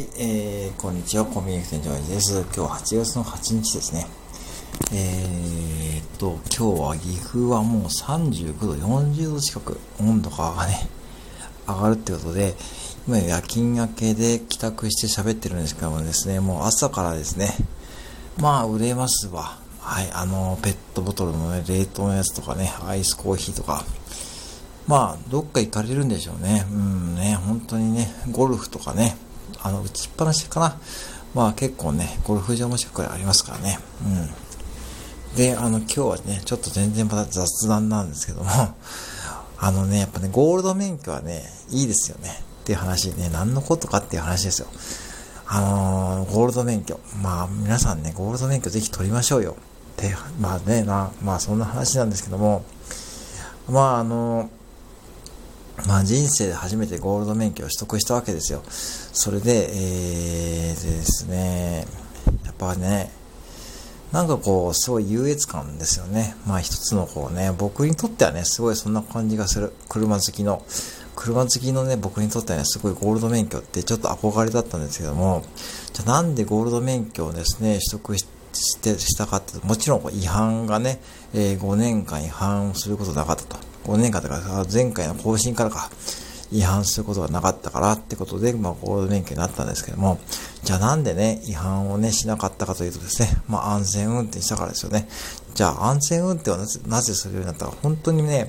はい、えー、こんにちは、コミュニケーションジョージです。今日は8月の8日ですね。えーっと、今日は岐阜はもう39度、40度近く温度がね、上がるってことで、今夜勤明けで帰宅して喋ってるんですけどもですね、もう朝からですね、まあ売れますわ。はい、あの、ペットボトルのね、冷凍のやつとかね、アイスコーヒーとか、まあ、どっか行かれるんでしょうね。うんね、本当にね、ゴルフとかね、あの、打ちっぱなしかな。まあ結構ね、ゴルフ場も近くにありますからね。うん。で、あの、今日はね、ちょっと全然また雑談なんですけども、あのね、やっぱね、ゴールド免許はね、いいですよね。っていう話ね、何のことかっていう話ですよ。あのー、ゴールド免許。まあ、皆さんね、ゴールド免許ぜひ取りましょうよ。って、まあね、な、まあそんな話なんですけども、まああのーまあ人生で初めてゴールド免許を取得したわけですよ。それで、えー、ですね、やっぱね、なんかこう、すごい優越感ですよね。まあ一つのこうね、僕にとってはね、すごいそんな感じがする。車好きの。車好きのね、僕にとってはね、すごいゴールド免許ってちょっと憧れだったんですけども、じゃあなんでゴールド免許をですね、取得してしたかって、もちろん違反がね、えー、5年間違反することなかったと。5年間だか前回の更新からか、違反することがなかったからってことで、まあ、ゴールド免許になったんですけども、じゃあなんでね、違反をね、しなかったかというとですね、まあ、安全運転したからですよね。じゃあ、安全運転をなぜなぜするようになったか、本当にね、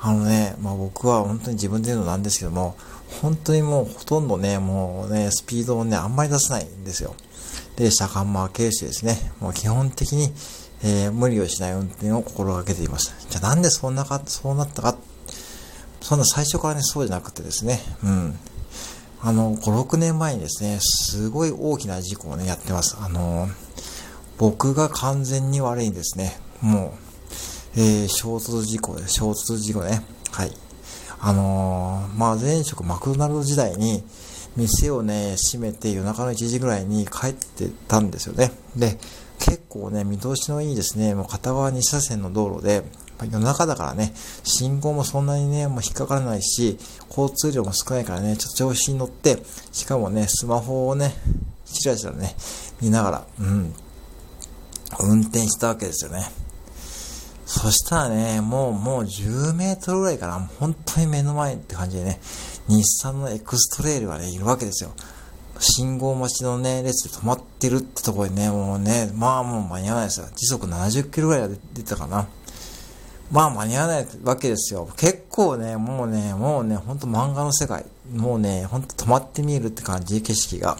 あのね、まあ、僕は本当に自分で言うのなんですけども、本当にもうほとんどね、もうね、スピードをね、あんまり出さないんですよ。で、車間マーケーシですね、もう基本的に、えー、無理をしない運転を心がけています。じゃあなんでそんなか、そうなったか。そんな最初からね、そうじゃなくてですね、うん。あの、5、6年前にですね、すごい大きな事故をね、やってます。あの、僕が完全に悪いんですね。もう、えー、衝突事故で。衝突事故ね。はい。あのー、まあ、前職マクドナルド時代に、店をね、閉めて夜中の1時ぐらいに帰ってたんですよね。で、結構ね、見通しのいいですね、もう片側2車線の道路で、夜中だからね、信号もそんなにね、もう引っかからないし、交通量も少ないからね、ちょっと調子に乗って、しかもね、スマホをね、チラチラね、見ながら、うん、運転したわけですよね。そしたらね、もう、もう10メートルぐらいかな、本当に目の前って感じでね、日産のエクストレールがね、いるわけですよ。信号待ちのね、列で止まってるってところにね、もうね、まあもう間に合わないですよ。時速70キロぐらい出てたかな。まあ間に合わないわけですよ。結構ね、もうね、もうね、ほんと漫画の世界。もうね、ほんと止まって見えるって感じ、景色が。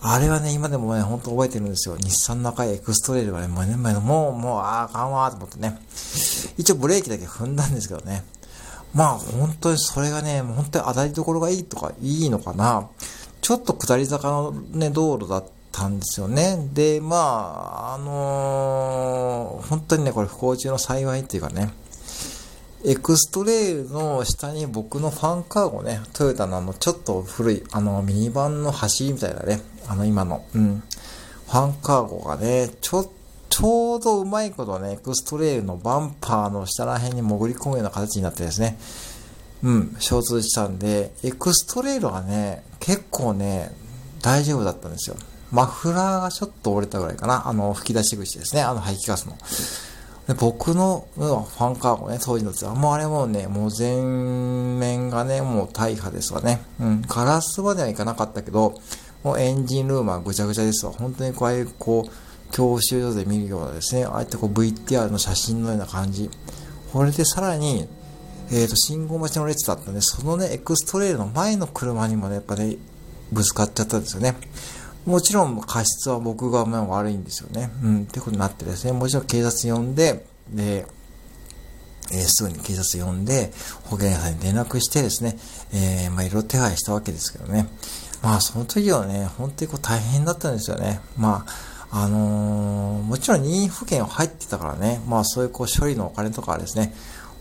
あれはね、今でもね、ほんと覚えてるんですよ。日産の赤いエクストレールがね、もうね、もう、もう、ああ、あかんわーと思ってね。一応ブレーキだけ踏んだんですけどね。まあ本当にそれがね、本当に当たりどころがいいとか、いいのかな。ちょっと下り坂のね、道路だったんですよね。で、まあ、あのー、本当にね、これ不幸中の幸いっていうかね、エクストレイルの下に僕のファンカーゴね、トヨタのあの、ちょっと古い、あの、ミニバンの走りみたいなね、あの、今の、うん、ファンカーゴがね、ちょちょうどうまいことね、エクストレイルのバンパーの下ら辺に潜り込むような形になってですね、うん、衝突したんで、エクストレイルはね、結構ね、大丈夫だったんですよ。マフラーがちょっと折れたぐらいかな。あの、吹き出し口ですね。あの排気ガスの。で僕のうんファンカーもね、当時のやつは、もうあれもね、もう全面がね、もう大破ですわね。うん、ガラスまではいかなかったけど、もうエンジンルームはぐちゃぐちゃですわ。本当にこういう、こう、教習所で見るようなですね、ああやってこう VTR の写真のような感じ。これでさらに、えっ、ー、と、信号待ちの列だったんで、そのね、エクストレイルの前の車にもね、やっぱね、ぶつかっちゃったんですよね。もちろん過失は僕がまあ悪いんですよね。うん、ってことになってですね、もちろん警察呼んで、で、えー、すぐに警察呼んで、保険屋さんに連絡してですね、えー、まあいろいろ手配したわけですけどね。まあその時はね、本当にこう大変だったんですよね。まあ、あのー、もちろん任意保険は入ってたからね、まあそういうこう処理のお金とかですね、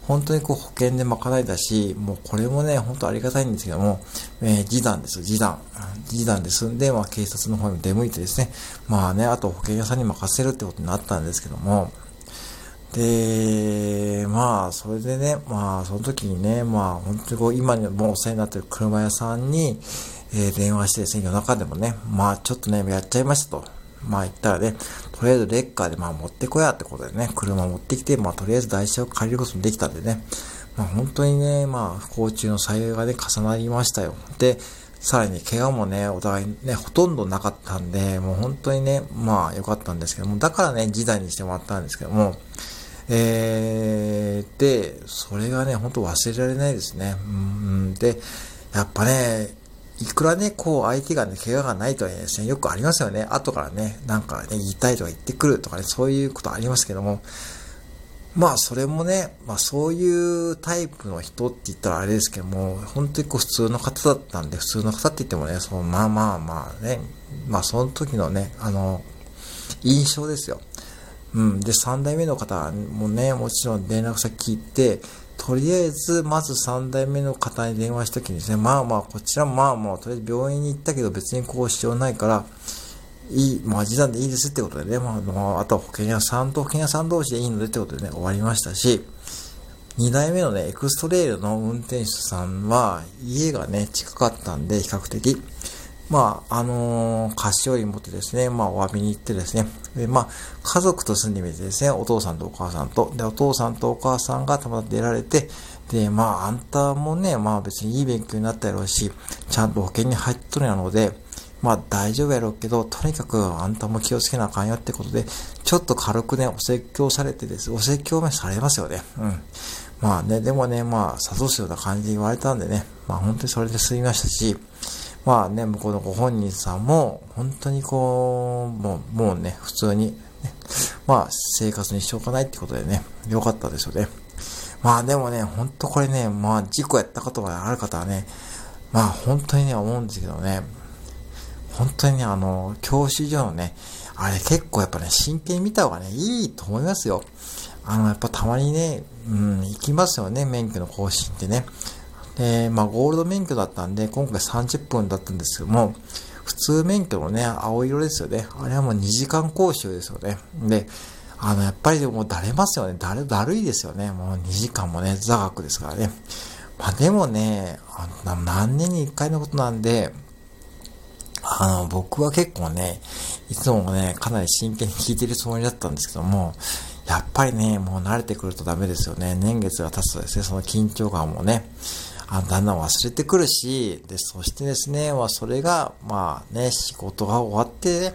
本当にこう保険で賄いだし、もうこれもね、本当ありがたいんですけども、えー、示談です、示談。示談で済んで、まあ警察の方に出向いてですね、まあね、あと保険屋さんに任せるってことになったんですけども、で、まあ、それでね、まあ、その時にね、まあ、本当にこう、今にもお世話になってる車屋さんに、えー、電話してですね、夜中でもね、まあちょっとね、やっちゃいましたと。まあ言ったらね、とりあえずレッカーでまあ持ってこやってことでね、車持ってきて、まあとりあえず台車を借りることもできたんでね、まあ本当にね、まあ不幸中の幸いがね、重なりましたよ。で、さらに怪我もね、お互いね、ほとんどなかったんで、もう本当にね、まあ良かったんですけども、だからね、時代にしてもらったんですけども、えー、で、それがね、本当忘れられないですね。うん、で、やっぱね、いくらね、こう、相手がね、怪我がないとはですね、よくありますよね。後からね、なんかね、言いたいとか言ってくるとかね、そういうことありますけども、まあ、それもね、まあ、そういうタイプの人って言ったらあれですけども、本当にこう、普通の方だったんで、普通の方って言ってもね、その、まあまあまあね、まあ、その時のね、あの、印象ですよ。うん。で、3代目の方もね、もちろん連絡先聞いて、とりあえず、まず3代目の方に電話した時にですね、まあまあ、こちらまあまあ、とりあえず病院に行ったけど別にこう必要ないから、いい、まあ、示談でいいですってことでね、まあ、あとは保険屋さんと保険屋さん同士でいいのでってことでね、終わりましたし、2代目のね、エクストレイルの運転手さんは、家がね、近かったんで、比較的、まあ、あのー、菓子折り持ってですね、まあ、お詫びに行ってですね、で、まあ、家族と住んでみてですね、お父さんとお母さんと、で、お父さんとお母さんがたまたま出られて、で、まあ、あんたもね、まあ別にいい勉強になったやろうし、ちゃんと保険に入っとるやので、まあ大丈夫やろうけど、とにかくあんたも気をつけなあかんよってことで、ちょっと軽くね、お説教されてです。お説教目されますよね。うん。まあね、でもね、まあ、諭すような感じで言われたんでね、まあ本当にそれで済みましたし、まあね、向こうのご本人さんも、本当にこう、もう、もうね、普通に、ね、まあ、生活にしておかないってことでね、よかったですよね。まあでもね、ほんとこれね、まあ事故やったことがある方はね、まあ本当にね、思うんですけどね、本当にね、あの、教習所のね、あれ結構やっぱね、真剣に見た方がね、いいと思いますよ。あの、やっぱたまにね、うん、行きますよね、免許の更新ってね。で、まあ、ゴールド免許だったんで、今回30分だったんですけども、普通免許のね、青色ですよね。あれはもう2時間講習ですよね。で、あの、やっぱりでもだれますよね。だれ、だるいですよね。もう2時間もね、座学ですからね。まあでもね、あの何年に1回のことなんで、あの、僕は結構ね、いつもね、かなり真剣に聞いてるつもりだったんですけども、やっぱりね、もう慣れてくるとダメですよね。年月が経つとですね、その緊張感もね、だんだん忘れてくるし、で、そしてですね、まあ、それが、まあね、仕事が終わって、ね、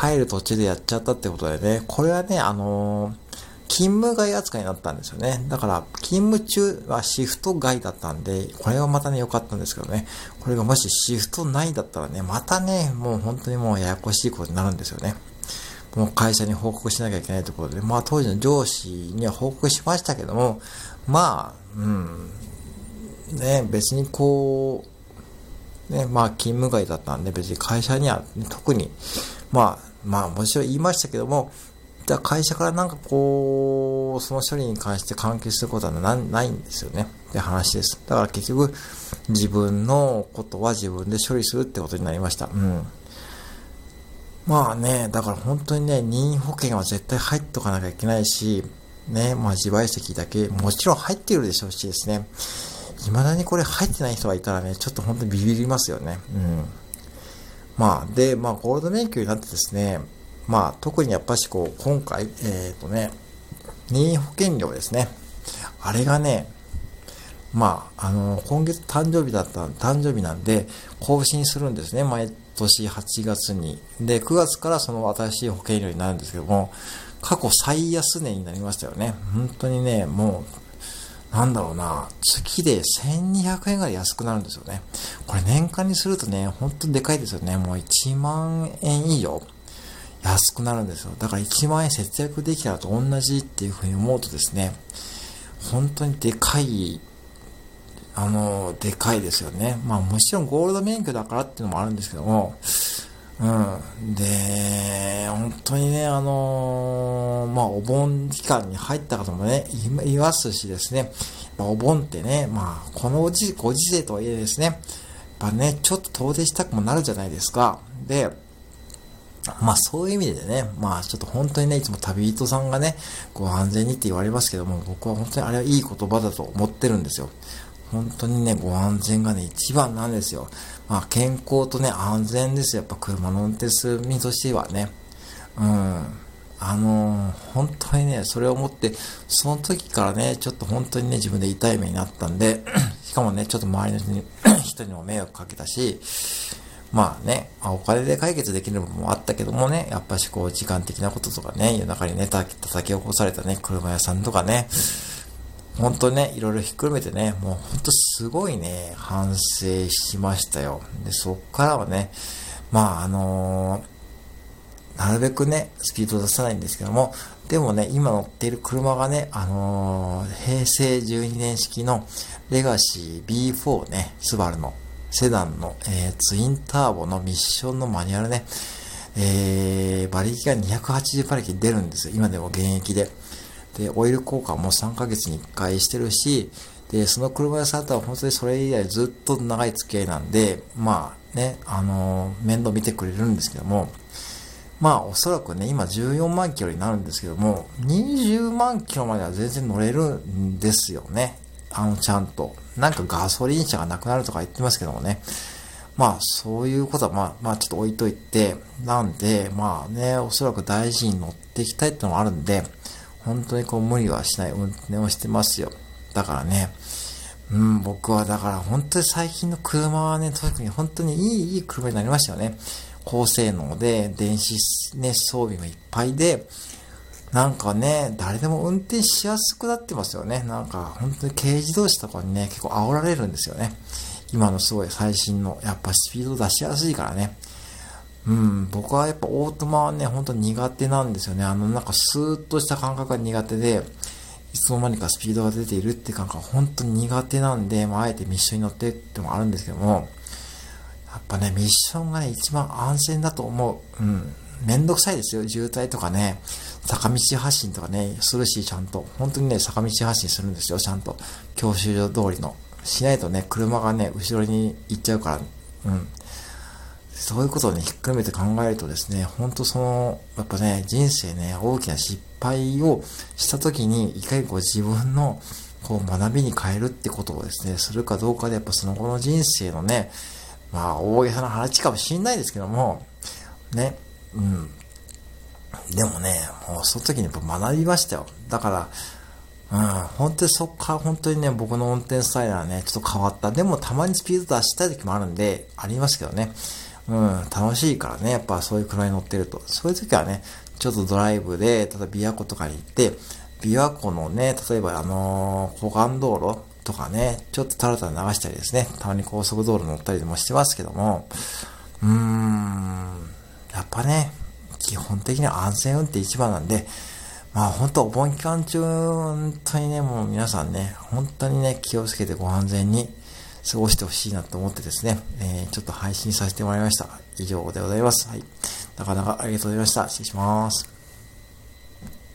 帰る途中でやっちゃったってことでね、これはね、あのー、勤務外扱いになったんですよね。だから、勤務中はシフト外だったんで、これはまたね、良かったんですけどね。これがもしシフト内だったらね、またね、もう本当にもうややこしいことになるんですよね。もう会社に報告しなきゃいけないところで、まあ当時の上司には報告しましたけども、まあ、うん、ね、別にこう、ね、まあ勤務外だったんで別に会社には、特に、まあ、まあもちろん言いましたけども、じゃ会社からなんかこう、その処理に関して関係することはないんですよね。って話です。だから結局、自分のことは自分で処理するってことになりました。うん。まあね、だから本当にね、任意保険は絶対入っとかなきゃいけないし、ね、まあ自賠責だけ、もちろん入ってるでしょうしですね。未だにこれ入ってない人がいたらね、ちょっと本当にビビりますよね。うん。まあ、で、まあ、ゴールド免許になってですね、まあ、特にやっぱしこう、今回、えっ、ー、とね、任意保険料ですね。あれがね、まあ、あの、今月誕生日だった、誕生日なんで、更新するんですね。毎年8月に。で、9月からその新しい保険料になるんですけども、過去最安値になりましたよね。本当にね、もう、なんだろうな、月で1200円ぐらい安くなるんですよね。これ年間にするとね、ほんとでかいですよね。もう1万円以上安くなるんですよ。だから1万円節約できたらと同じっていうふうに思うとですね、本当にでかい、あの、でかいですよね。まあもちろんゴールド免許だからっていうのもあるんですけども、うん。で、本当にね、あのー、まあ、お盆期間に入った方もね、いますしですね、ま、お盆ってね、まあ、このご時ご時世とはいえですね、やっぱね、ちょっと遠出したくもなるじゃないですか。で、まあそういう意味でね、まあちょっと本当にね、いつも旅人さんがね、ご安全にって言われますけども、僕は本当にあれはいい言葉だと思ってるんですよ。本当にね、ご安全がね、一番なんですよ。まあ、健康とね、安全ですよ。やっぱ車の運転する身としてはね。うん。あのー、本当にね、それを思って、その時からね、ちょっと本当にね、自分で痛い目になったんで、しかもね、ちょっと周りの人に 人にも迷惑かけたし、まあね、あお金で解決できる部分もあったけどもね、やっぱしこう時間的なこととかね、夜中にね、叩き起こされたね、車屋さんとかね、本当ね、いろいろひっくるめてね、もう本当すごいね、反省しましたよ。で、そっからはね、まああのー、なるべくね、スピード出さないんですけども、でもね、今乗っている車がね、あのー、平成12年式のレガシー B4 ね、スバルのセダンの、えー、ツインターボのミッションのマニュアルね、えー、馬力が280馬力出るんですよ。今でも現役で。で、オイル交換も3ヶ月に1回してるし、で、その車屋さんとは本当にそれ以来ずっと長い付き合いなんで、まあね、あのー、面倒見てくれるんですけども、まあおそらくね、今14万キロになるんですけども、20万キロまでは全然乗れるんですよね。あの、ちゃんと。なんかガソリン車がなくなるとか言ってますけどもね。まあ、そういうことは、まあ、まあ、ちょっと置いといて、なんで、まあね、おそらく大事に乗っていきたいってのもあるんで、本当にこう無理はしない運転をしてますよ。だからね、うん、僕はだから本当に最近の車はね、特に本当にいい、いい車になりましたよね。高性能で、電子ね、装備もいっぱいで、なんかね、誰でも運転しやすくなってますよね。なんか、本当に軽自動車とかにね、結構煽られるんですよね。今のすごい最新の、やっぱスピード出しやすいからね。うん、僕はやっぱオートマはね、本当に苦手なんですよね。あの、なんかスーッとした感覚が苦手で、いつの間にかスピードが出ているって感覚が本当に苦手なんで、まあ、あえてミッションに乗ってってもあるんですけども、やっぱね、ミッションがね、一番安全だと思う。うん。めんどくさいですよ。渋滞とかね、坂道発進とかね、するし、ちゃんと。本当にね、坂道発進するんですよ、ちゃんと。教習所通りの。しないとね、車がね、後ろに行っちゃうから、うん。そういうことをね、ひっくるめて考えるとですね、本当その、やっぱね、人生ね、大きな失敗をした時に、いかにこう自分の、こう学びに変えるってことをですね、するかどうかで、やっぱその後の人生のね、まあ、大げさな話かもしんないですけども、ね、うん。でもね、もうその時にやっぱ学びましたよ。だから、うん、本当にそっから本当にね、僕の運転スタイルはね、ちょっと変わった。でもたまにスピード出したい時もあるんで、ありますけどね。うん、楽しいからね、やっぱそういう車に乗ってると。そういう時はね、ちょっとドライブで、例えば琵琶湖とかに行って、琵琶湖のね、例えばあのー、湖岸道路とかね、ちょっとタラタラ流したりですね、たまに高速道路乗ったりでもしてますけども、うーん、やっぱね、基本的には安全運転一番なんで、まあ本当お盆期間中、本当にね、もう皆さんね、本当にね、気をつけてご安全に過ごしてほしいなと思ってですね、えー、ちょっと配信させてもらいました。以上でございます。はい。なかなかありがとうございました。失礼します。